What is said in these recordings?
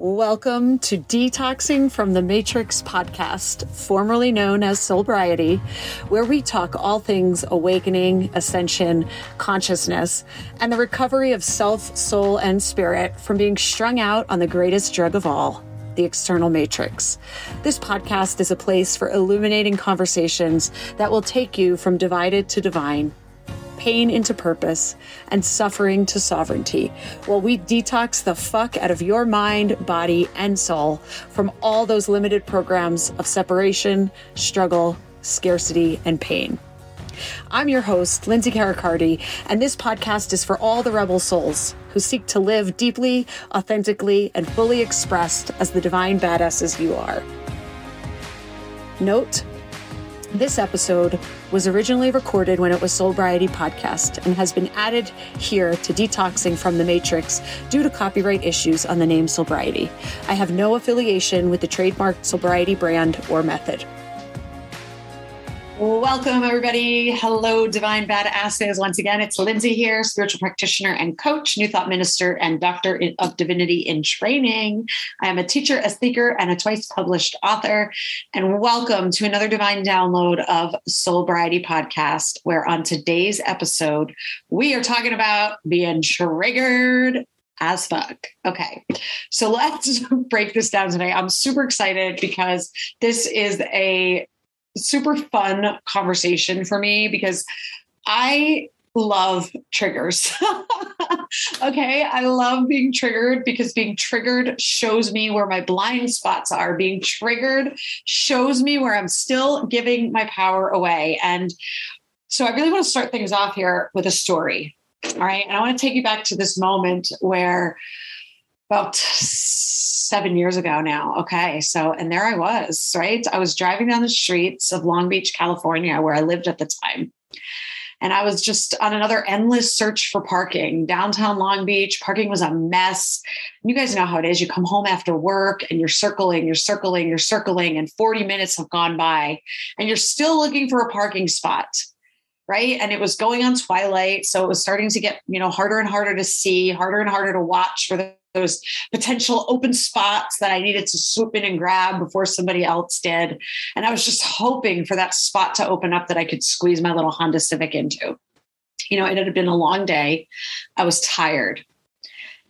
Welcome to Detoxing from the Matrix podcast, formerly known as Soulbriety, where we talk all things awakening, ascension, consciousness, and the recovery of self, soul, and spirit from being strung out on the greatest drug of all, the external matrix. This podcast is a place for illuminating conversations that will take you from divided to divine pain into purpose, and suffering to sovereignty, while we detox the fuck out of your mind, body, and soul from all those limited programs of separation, struggle, scarcity, and pain. I'm your host, Lindsay Carricarte, and this podcast is for all the rebel souls who seek to live deeply, authentically, and fully expressed as the divine badasses you are. Note this episode was originally recorded when it was Soulbriety podcast and has been added here to Detoxing from the Matrix due to copyright issues on the name Soulbriety. I have no affiliation with the trademarked Soulbriety brand or method. Welcome, everybody. Hello, Divine Badasses. Once again, it's Lindsay here, spiritual practitioner and coach, New Thought Minister, and Doctor of Divinity in Training. I am a teacher, a speaker, and a twice published author. And welcome to another Divine download of Soulbriety Podcast, where on today's episode, we are talking about being triggered as fuck. Okay. So let's break this down today. I'm super excited because this is a super fun conversation for me because I love triggers. okay. I love being triggered because being triggered shows me where my blind spots are. Being triggered shows me where I'm still giving my power away. And so I really want to start things off here with a story. All right. And I want to take you back to this moment where about seven years ago now. Okay. So, and there I was, right? I was driving down the streets of Long Beach, California, where I lived at the time. And I was just on another endless search for parking. Downtown Long Beach, parking was a mess. You guys know how it is. You come home after work and you're circling, you're circling, you're circling, and 40 minutes have gone by, and you're still looking for a parking spot right and it was going on twilight so it was starting to get you know harder and harder to see harder and harder to watch for the those potential open spots that I needed to swoop in and grab before somebody else did. And I was just hoping for that spot to open up that I could squeeze my little Honda Civic into. You know, it had been a long day. I was tired.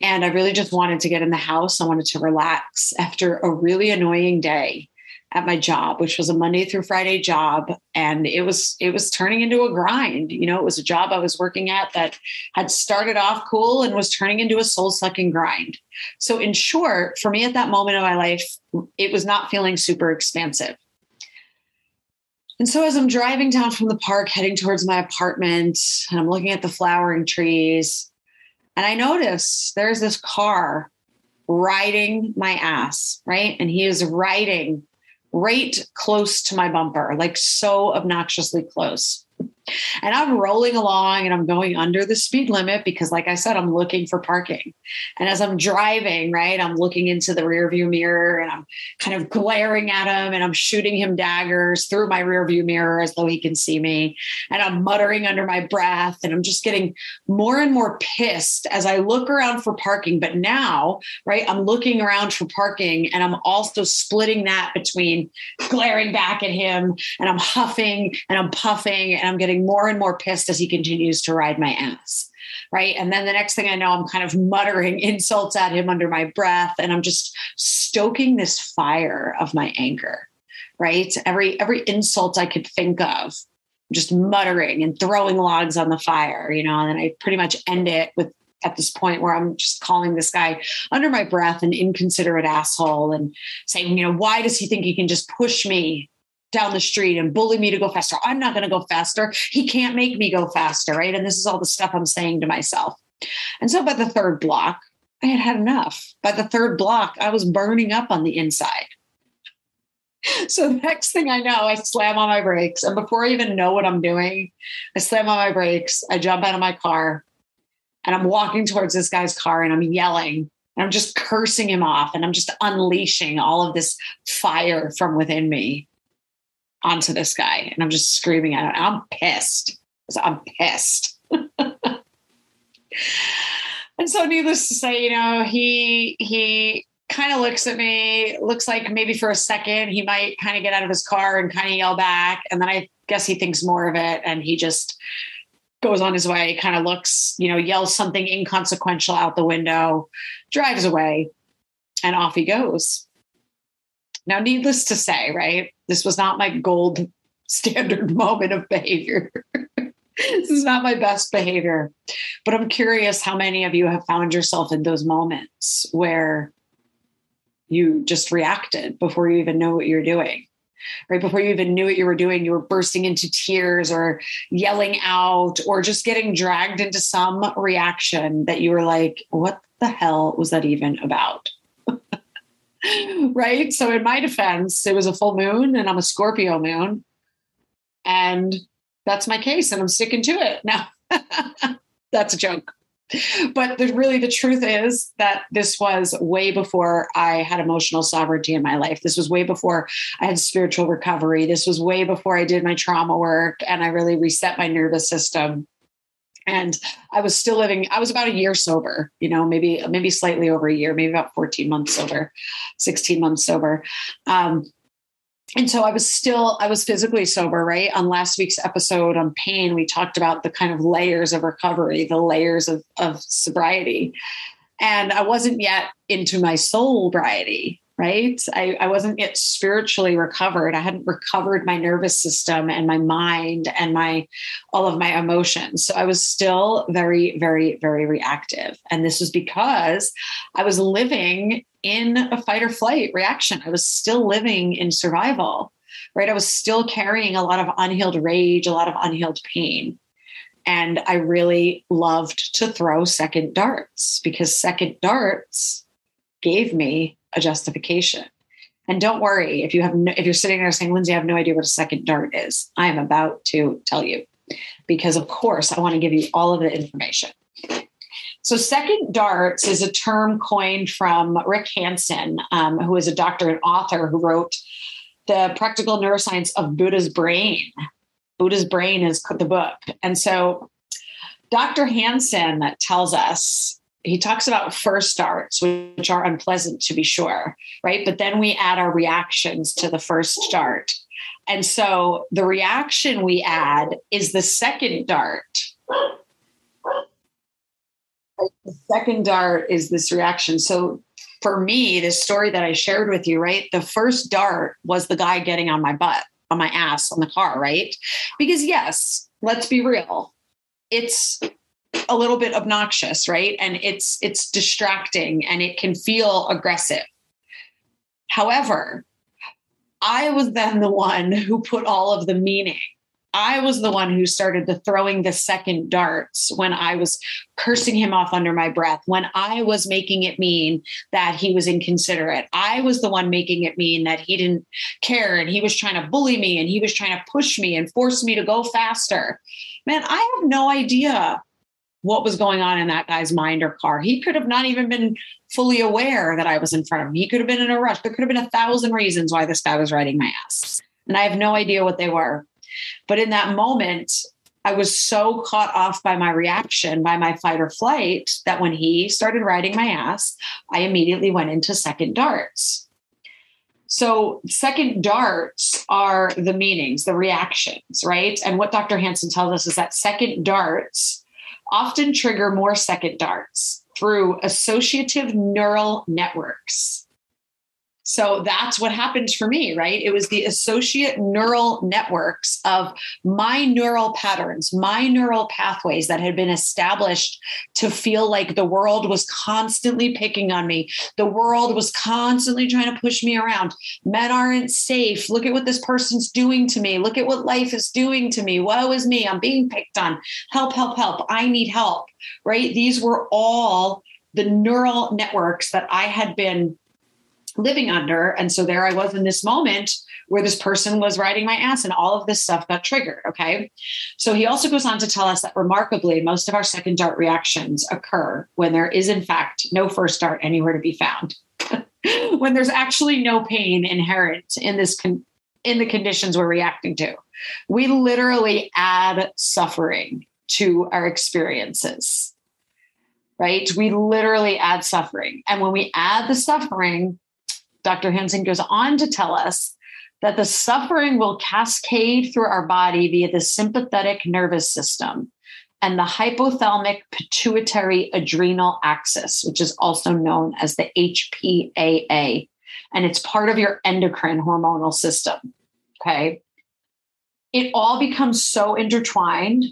And I really just wanted to get in the house. I wanted to relax after a really annoying day at my job which was a monday through friday job. And it was it was turning into a grind. You know it was a job i was working at that had started off cool and was turning into a soul sucking grind. So in short for me at that moment of my life it was not feeling super expansive. And so as i'm driving down from the park heading towards my apartment and i'm looking at the flowering trees and i notice there's this car riding my ass, right? And he is riding right close to my bumper, like so obnoxiously close. And I'm rolling along and I'm going under the speed limit because, like I said, I'm looking for parking. And as I'm driving, right, I'm looking into the rearview mirror and I'm kind of glaring at him and I'm shooting him daggers through my rearview mirror as though he can see me. And I'm muttering under my breath and I'm just getting more and more pissed as I look around for parking. But now, right, I'm looking around for parking and I'm also splitting that between glaring back at him and I'm huffing and I'm puffing and I'm getting getting more and more pissed as he continues to ride my ass. Right. And then the next thing I know, I'm kind of muttering insults at him under my breath. And I'm just stoking this fire of my anger. Right. Every every insult I could think of, just muttering and throwing logs on the fire, you know, and then I pretty much end it with at this point where I'm just calling this guy under my breath an inconsiderate asshole and saying, you know, why does he think he can just push me down the street and bully me to go faster. I'm not going to go faster. He can't make me go faster. Right. And this is all the stuff I'm saying to myself. And so by the third block, I had had enough. By the third block, I was burning up on the inside. So the next thing I know, I slam on my brakes. And before I even know what I'm doing, I slam on my brakes. I jump out of my car and I'm walking towards this guy's car and I'm yelling and I'm just cursing him off and I'm just unleashing all of this fire from within me onto this guy and I'm just screaming at him. I'm pissed. I'm pissed. and so needless to say, you know, he he kind of looks at me, looks like maybe for a second he might kind of get out of his car and kind of yell back. And then I guess he thinks more of it and he just goes on his way, kind of looks, you know, yells something inconsequential out the window, drives away, and off he goes. Now, needless to say, right, this was not my gold standard moment of behavior. this is not my best behavior. But I'm curious how many of you have found yourself in those moments where you just reacted before you even know what you're doing right before you even knew what you were doing you were bursting into tears or yelling out or just getting dragged into some reaction that you were like what the hell was that even about right so in my defense it was a full moon and i'm a scorpio moon and that's my case and i'm sticking to it now that's a joke but the, really the truth is that this was way before I had emotional sovereignty in my life. This was way before I had spiritual recovery. This was way before I did my trauma work and I really reset my nervous system. And I was still living, I was about a year sober, you know, maybe, maybe slightly over a year, maybe about 14 months sober, 16 months sober. Um, and so I was still, I was physically sober, right? On last week's episode on pain, we talked about the kind of layers of recovery, the layers of, of sobriety. And I wasn't yet into my sobriety, right? I, I wasn't yet spiritually recovered. I hadn't recovered my nervous system and my mind and my all of my emotions. So I was still very, very, very reactive. And this was because I was living in a fight or flight reaction. I was still living in survival, right? I was still carrying a lot of unhealed rage, a lot of unhealed pain. And I really loved to throw second darts because second darts gave me a justification. And don't worry if you have no, if you're sitting there saying, Lindsay, I have no idea what a second dart is. I am about to tell you because, of course, I want to give you all of the information. So, second darts is a term coined from Rick Hanson, um, who is a doctor and author who wrote The Practical Neuroscience of Buddha's Brain. Buddha's Brain is the book. And so, Dr. Hanson tells us he talks about first darts, which are unpleasant to be sure, right? But then we add our reactions to the first dart. And so the reaction we add is the second dart the second dart is this reaction. So for me, the story that I shared with you, right? The first dart was the guy getting on my butt, on my ass on the car, right? Because yes, let's be real. It's a little bit obnoxious, right? And it's it's distracting and it can feel aggressive. However, I was then the one who put all of the meaning I was the one who started the throwing the second darts when I was cursing him off under my breath, when I was making it mean that he was inconsiderate. I was the one making it mean that he didn't care and he was trying to bully me and he was trying to push me and force me to go faster. Man, I have no idea what was going on in that guy's mind or car. He could have not even been fully aware that I was in front of him. He could have been in a rush. There could have been a thousand reasons why this guy was riding my ass. And I have no idea what they were. But in that moment, I was so caught off by my reaction, by my fight or flight, that when he started riding my ass, I immediately went into second darts. So, second darts are the meanings, the reactions, right? And what Dr. Hanson tells us is that second darts often trigger more second darts through associative neural networks. So that's what happened for me, right? It was the associate neural networks of my neural patterns, my neural pathways that had been established to feel like the world was constantly picking on me. The world was constantly trying to push me around. Men aren't safe. Look at what this person's doing to me. Look at what life is doing to me. Woe is me. I'm being picked on. Help, help, help. I need help, right? These were all the neural networks that I had been living under. And so there I was in this moment where this person was riding my ass and all of this stuff got triggered. Okay. So he also goes on to tell us that remarkably, most of our second dart reactions occur when there is, in fact, no first dart anywhere to be found. when there's actually no pain inherent in this con- in the conditions we're reacting to. We literally add suffering to our experiences right? We literally add suffering. And when we add the suffering, Dr. Hanson goes on to tell us that the suffering will cascade through our body via the sympathetic nervous system and the hypothalamic pituitary adrenal axis, which is also known as the HPAA. And it's part of your endocrine hormonal system. Okay. It all becomes so intertwined.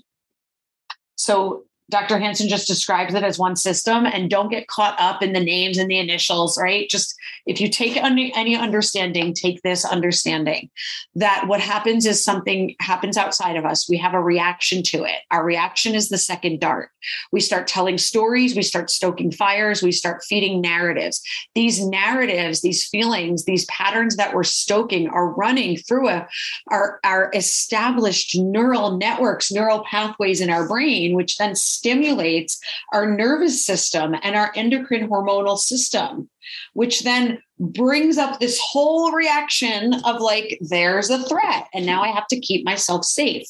So Dr. Hanson just describes it as one system and don't get caught up in the names and the initials, right? Just if you take any understanding, take this understanding that what happens is something happens outside of us. We have a reaction to it. Our reaction is the second dart. We start telling stories, we start stoking fires, we start feeding narratives. These narratives, these feelings, these patterns that we're stoking are running through a, our, our established neural networks, neural pathways in our brain, which then stimulates our nervous system and our endocrine hormonal system, which then brings up this whole reaction of like, there's a threat. And now I have to keep myself safe.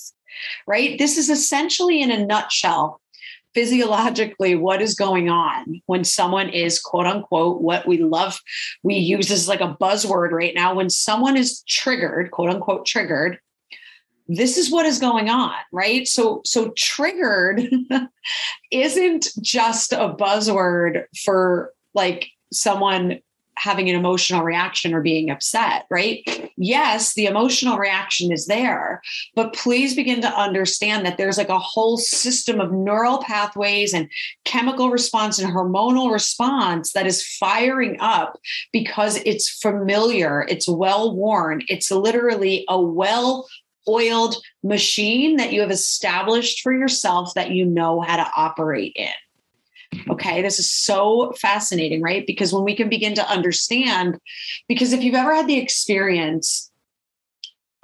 Right. This is essentially, in a nutshell, physiologically what is going on when someone is quote unquote what we love we use as like a buzzword right now when someone is triggered quote unquote triggered this is what is going on right so so triggered isn't just a buzzword for like someone having an emotional reaction or being upset, right? Yes, the emotional reaction is there, but please begin to understand that there's like a whole system of neural pathways and chemical response and hormonal response that is firing up because it's familiar, it's well worn, it's literally a well oiled machine that you have established for yourself that you know how to operate in. Okay, this is so fascinating, right? Because when we can begin to understand, because if you've ever had the experience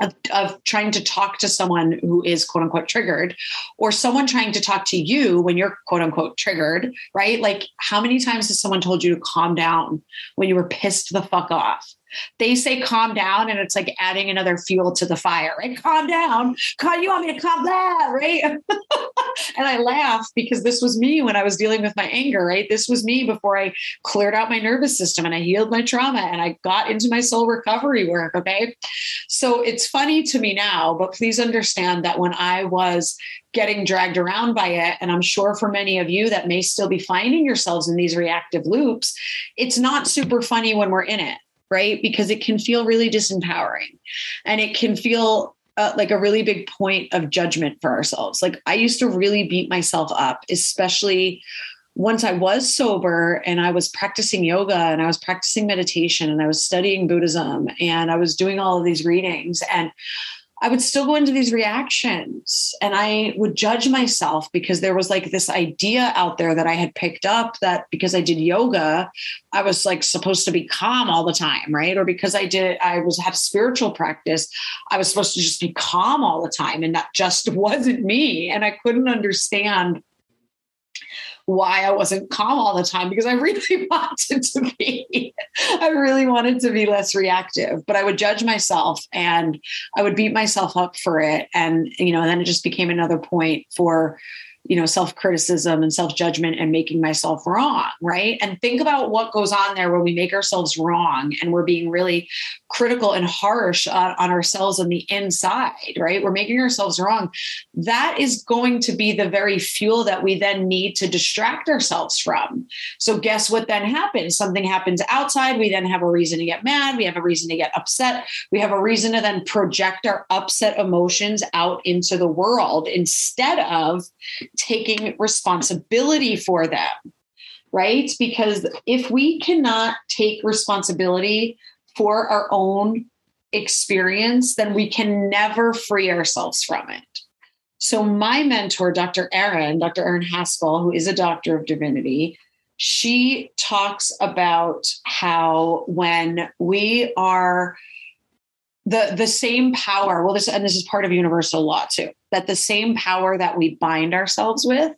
of, of, trying to talk to someone who is quote unquote triggered, or someone trying to talk to you when you're quote unquote triggered, right? Like, how many times has someone told you to calm down when you were pissed the fuck off? They say calm down, and it's like adding another fuel to the fire, right? Calm down. Calm, you want me to calm down, right? and I laugh because this was me when I was dealing with my anger, right? This was me before I cleared out my nervous system and I healed my trauma and I got into my soul recovery work. Okay. So it's funny to me now, but please understand that when I was getting dragged around by it, and I'm sure for many of you that may still be finding yourselves in these reactive loops, it's not super funny when we're in it right? Because it can feel really disempowering and it can feel uh, like a really big point of judgment for ourselves. Like I used to really beat myself up, especially once I was sober and I was practicing yoga and I was practicing meditation and I was studying Buddhism and I was doing all of these readings. And I would still go into these reactions and I would judge myself because there was like this idea out there that I had picked up that because I did yoga, I was like supposed to be calm all the time, right? Or because I did, I was had a spiritual practice, I was supposed to just be calm all the time. And that just wasn't me. And I couldn't understand why I wasn't calm all the time because I really wanted to be. I really wanted to be less reactive, but I would judge myself and I would beat myself up for it. And, you know, then it just became another point for you know self criticism and self judgment and making myself wrong right? And think about what goes on there when we make ourselves wrong and we're being really critical and harsh on, on ourselves on the inside right? We're making ourselves wrong. That is going to be the very fuel that we then need to distract ourselves from. So guess what then happens? Something happens outside. We then have a reason to get mad. We have a reason to get upset. We have a reason to then project our upset emotions out into the world instead of taking responsibility for them, right? Because if we cannot take responsibility for our own experience, then we can never free ourselves from it. So, my mentor, Dr. Erin, Dr. Erin Haskell, who is a doctor of divinity, she talks about how when we are the the same power well this and this is part of universal law too that the same power that we bind ourselves with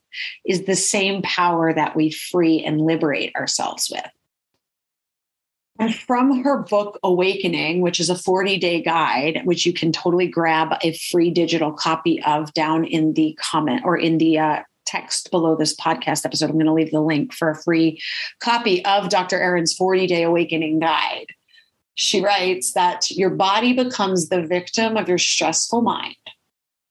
is the same power that we free and liberate ourselves with and from her book awakening which is a 40 day guide which you can totally grab a free digital copy of down in the comment or in the uh, text below this podcast episode, I'm going to leave the link for a free copy of Dr. Erin's 40 Day Awakening Guide. She writes that your body becomes the victim of your stressful mind,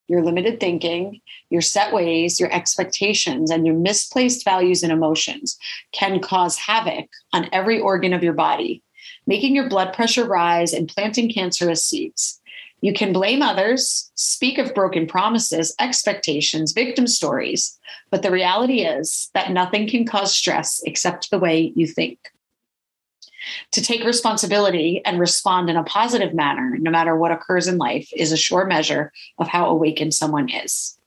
your limited thinking, your set ways, your expectations, and your misplaced values and emotions can cause havoc on every organ of your body, making your blood pressure rise and planting cancerous seeds. You can blame others, speak of broken promises, expectations, victim stories, but the reality is that nothing can cause stress except the way you think. To take responsibility and respond in a positive manner, no matter what occurs in life, is a sure measure of how awakened someone is.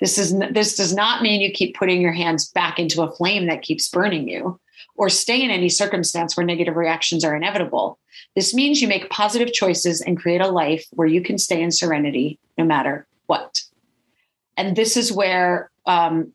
This is this does not mean you keep putting your hands back into a flame that keeps burning you or stay in any circumstance where negative reactions are inevitable. This means you make positive choices and create a life where you can stay in serenity no matter what. And this is where um,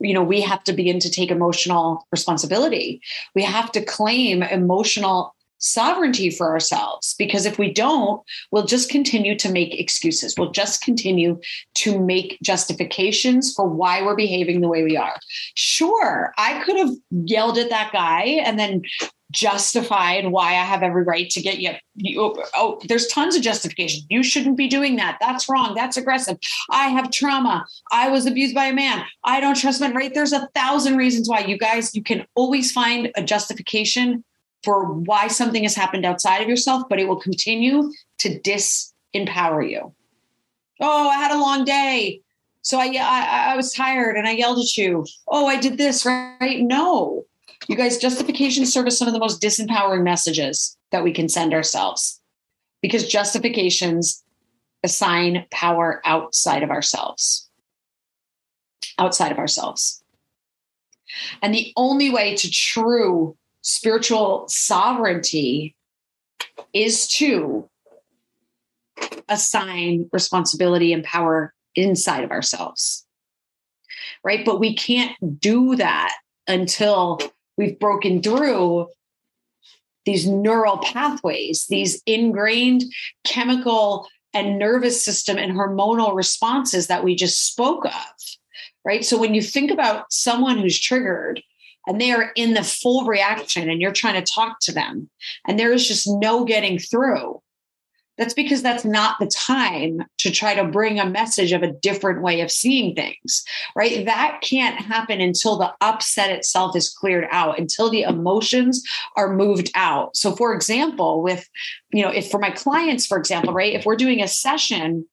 you know we have to begin to take emotional responsibility. We have to claim emotional sovereignty for ourselves because if we don't we'll just continue to make excuses. We'll just continue to make justifications for why we're behaving the way we are. Sure i could have yelled at that guy and then justified why i have every right to get you, you oh, there's tons of justification. You shouldn't be doing that. That's wrong. That's aggressive. I have trauma. I was abused by a man. I don't trust men right? There's a thousand reasons why. You guys you can always find a justification for why something has happened outside of yourself, but it will continue to disempower you. Oh, I had a long day. So I, I, I was tired and I yelled at you. Oh, I did this, right? No. You guys, justification serve as some of the most disempowering messages that we can send ourselves because justifications assign power outside of ourselves. Outside of ourselves. And the only way to true spiritual sovereignty is to assign responsibility and power inside of ourselves. Right. But we can't do that until we've broken through these neural pathways, these ingrained chemical and nervous system and hormonal responses that we just spoke of. Right. So when you think about someone who's triggered, and they are in the full reaction and you're trying to talk to them and there is just no getting through that's because that's not the time to try to bring a message of a different way of seeing things, right? That can't happen until the upset itself is cleared out, until the emotions are moved out. So, for example, with, you know, if for my clients, for example, right, if we're doing a session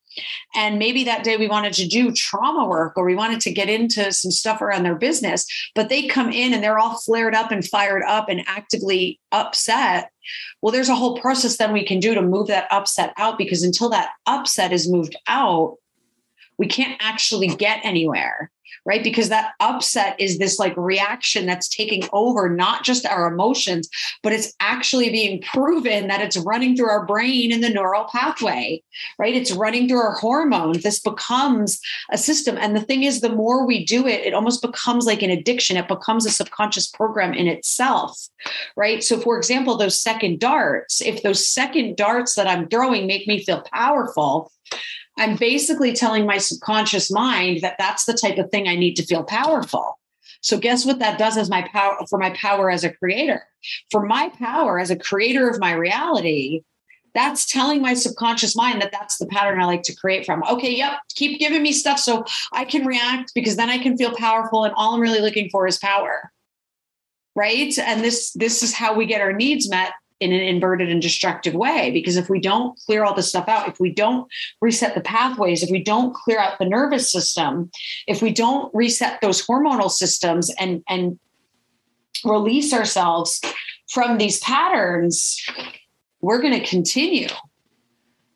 and maybe that day we wanted to do trauma work or we wanted to get into some stuff around their business, but they come in and they're all flared up and fired up and actively upset. Well, there's a whole process then we can do to move that upset out because until that upset is moved out, we can't actually get anywhere right? Because that upset is this like reaction that's taking over not just our emotions, but it's actually being proven that it's running through our brain in the neural pathway, right? It's running through our hormones. This becomes a system. And the thing is, the more we do it, it almost becomes like an addiction. It becomes a subconscious program in itself, right? So, for example, those second darts, if those second darts that I'm throwing make me feel powerful, I'm basically telling my subconscious mind that that's the type of thing I need to feel powerful. So guess what that does as my power for my power as a creator. For my power as a creator of my reality, that's telling my subconscious mind that that's the pattern I like to create from. Okay, yep, keep giving me stuff so I can react because then I can feel powerful and all I'm really looking for is power. Right? And this this is how we get our needs met in an inverted and destructive way. Because if we don't clear all this stuff out, if we don't reset the pathways, if we don't clear out the nervous system, if we don't reset those hormonal systems and, and release ourselves from these patterns, we're going to continue.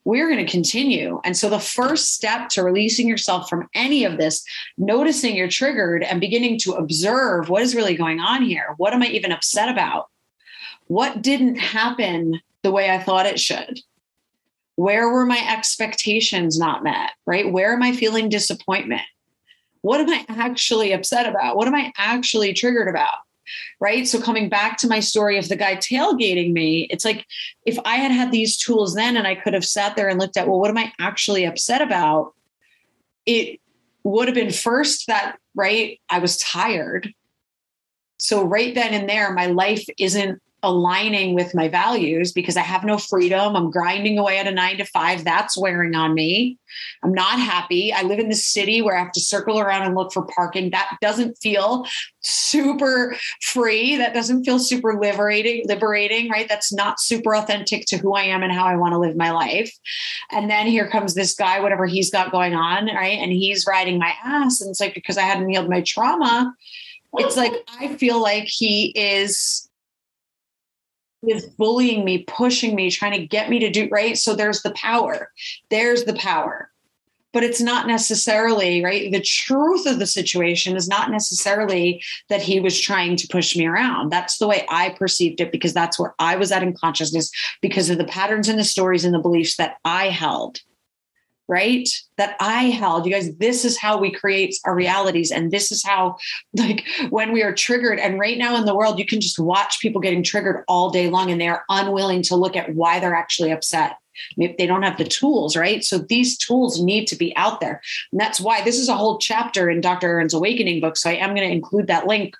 We're going to continue. And so, the first step to releasing yourself from any of this, noticing you're triggered and beginning to observe what is really going on here. What am I even upset about? What didn't happen the way I thought it should? Where were my expectations not met? Right? Where am I feeling disappointment? What am I actually upset about? What am I actually triggered about? Right. So, coming back to my story of the guy tailgating me, it's like if I had had these tools then and I could have sat there and looked at, well, what am I actually upset about? It would have been first that, right? I was tired. So, right then and there, my life isn't aligning with my values because I have no freedom. I'm grinding away at a nine to five. That's wearing on me. I'm not happy. I live in the city where I have to circle around and look for parking. That doesn't feel super free. That doesn't feel super liberating, liberating, right? That's not super authentic to who I am and how I want to live my life. And then here comes this guy, whatever he's got going on, right? And he's riding my ass. And it's like because I hadn't healed my trauma, it's like I feel like he is is bullying me, pushing me, trying to get me to do right. So there's the power. There's the power. But it's not necessarily, right? The truth of the situation is not necessarily that he was trying to push me around. That's the way I perceived it because that's where I was at in consciousness because of the patterns and the stories and the beliefs that I held right? That I held. You guys, this is how we create our realities. And this is how, like, when we are triggered, and right now in the world, you can just watch people getting triggered all day long and they are unwilling to look at why they're actually upset. Maybe they don't have the tools, right? So these tools need to be out there. And that's why this is a whole chapter in Dr. Erin's Awakening book. So I am going to include that link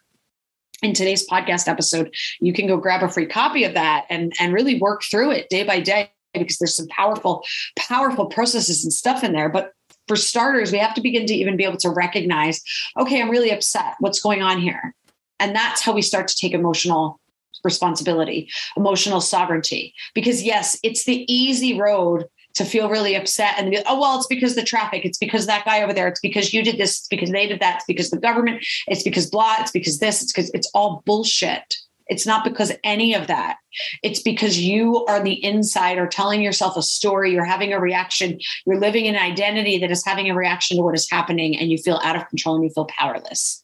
in today's podcast episode you can go grab a free copy of that and and really work through it day by day because there's some powerful, powerful processes and stuff in there. But for starters, we have to begin to even be able to recognize, okay, I'm really upset. What's going on here? And that's how we start to take emotional responsibility, emotional sovereignty. Because yes, it's the easy road to feel really upset and be, oh well it's because the traffic it's because that guy over there it's because you did this it's because they did that it's because the government it's because blah it's because this it's because it's all bullshit it's not because any of that. It's because you are the insider telling yourself a story. You're having a reaction. You're living an identity that is having a reaction to what is happening, and you feel out of control and you feel powerless.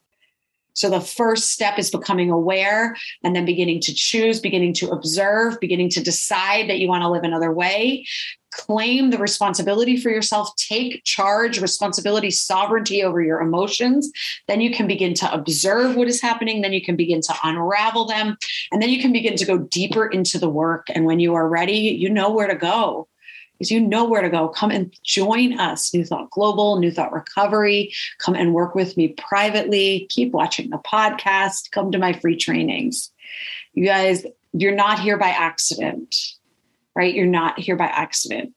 So the first step is becoming aware and then beginning to choose, beginning to observe, beginning to decide that you want to live another way. Claim the responsibility for yourself, take charge, responsibility, sovereignty over your emotions. Then you can begin to observe what is happening. Then you can begin to unravel them. And then you can begin to go deeper into the work. And when you are ready, you know where to go is you know where to go. Come and join us, New Thought Global, New Thought Recovery. Come and work with me privately. Keep watching the podcast. Come to my free trainings. You guys, you're not here by accident, right? You're not here by accident.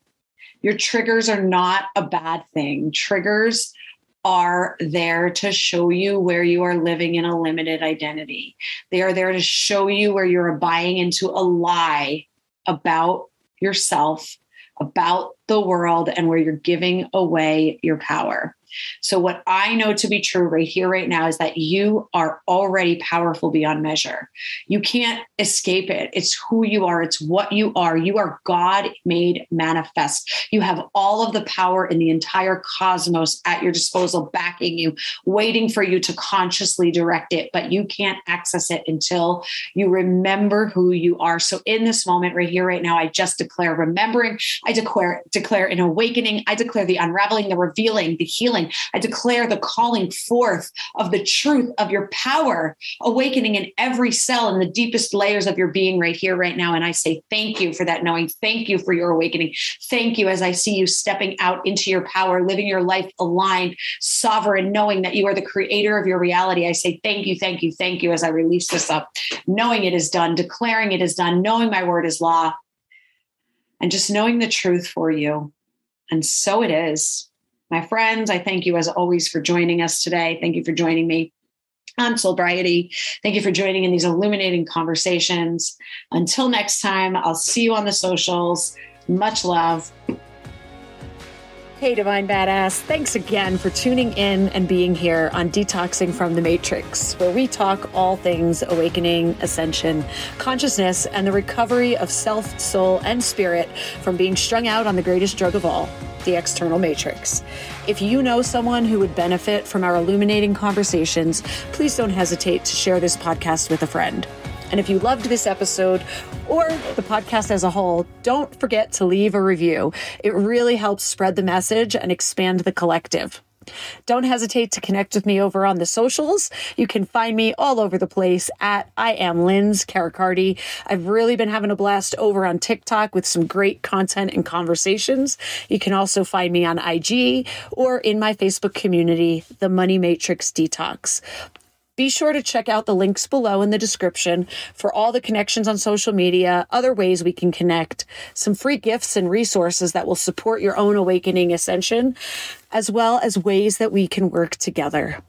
Your triggers are not a bad thing. Triggers are there to show you where you are living in a limited identity. They are there to show you where you're buying into a lie about yourself about the world and where you're giving away your power. So, what I know to be true right here, right now, is that you are already powerful beyond measure. You can't escape it. It's who you are, it's what you are. You are God made manifest. You have all of the power in the entire cosmos at your disposal, backing you, waiting for you to consciously direct it, but you can't access it until you remember who you are. So, in this moment, right here, right now, I just declare remembering, I declare, declare an awakening, I declare the unraveling, the revealing, the healing I declare the calling forth of the truth of your power, awakening in every cell in the deepest layers of your being right here, right now. And I say thank you for that knowing. Thank you for your awakening. Thank you as I see you stepping out into your power, living your life aligned, sovereign, knowing that you are the creator of your reality. I say thank you, thank you, thank you as I release this up, knowing it is done, declaring it is done, knowing my word is law, and just knowing the truth for you. And so it is. My friends, I thank you as always for joining us today. Thank you for joining me on Soulbriety. Thank you for joining in these illuminating conversations. Until next time, I'll see you on the socials. Much love. Hey, Divine Badass. Thanks again for tuning in and being here on Detoxing from the Matrix, where we talk all things awakening, ascension, consciousness, and the recovery of self, soul, and spirit from being strung out on the greatest drug of all the external matrix. If you know someone who would benefit from our illuminating conversations, please don't hesitate to share this podcast with a friend. And if you loved this episode or the podcast as a whole, don't forget to leave a review. It really helps spread the message and expand the collective. Don't hesitate to connect with me over on the socials. You can find me all over the place at I am Linz Carricarte. I've really been having a blast over on TikTok with some great content and conversations. You can also find me on IG or in my Facebook community, The Money Matrix Detox. Be sure to check out the links below in the description for all the connections on social media, other ways we can connect, some free gifts and resources that will support your own awakening ascension, as well as ways that we can work together.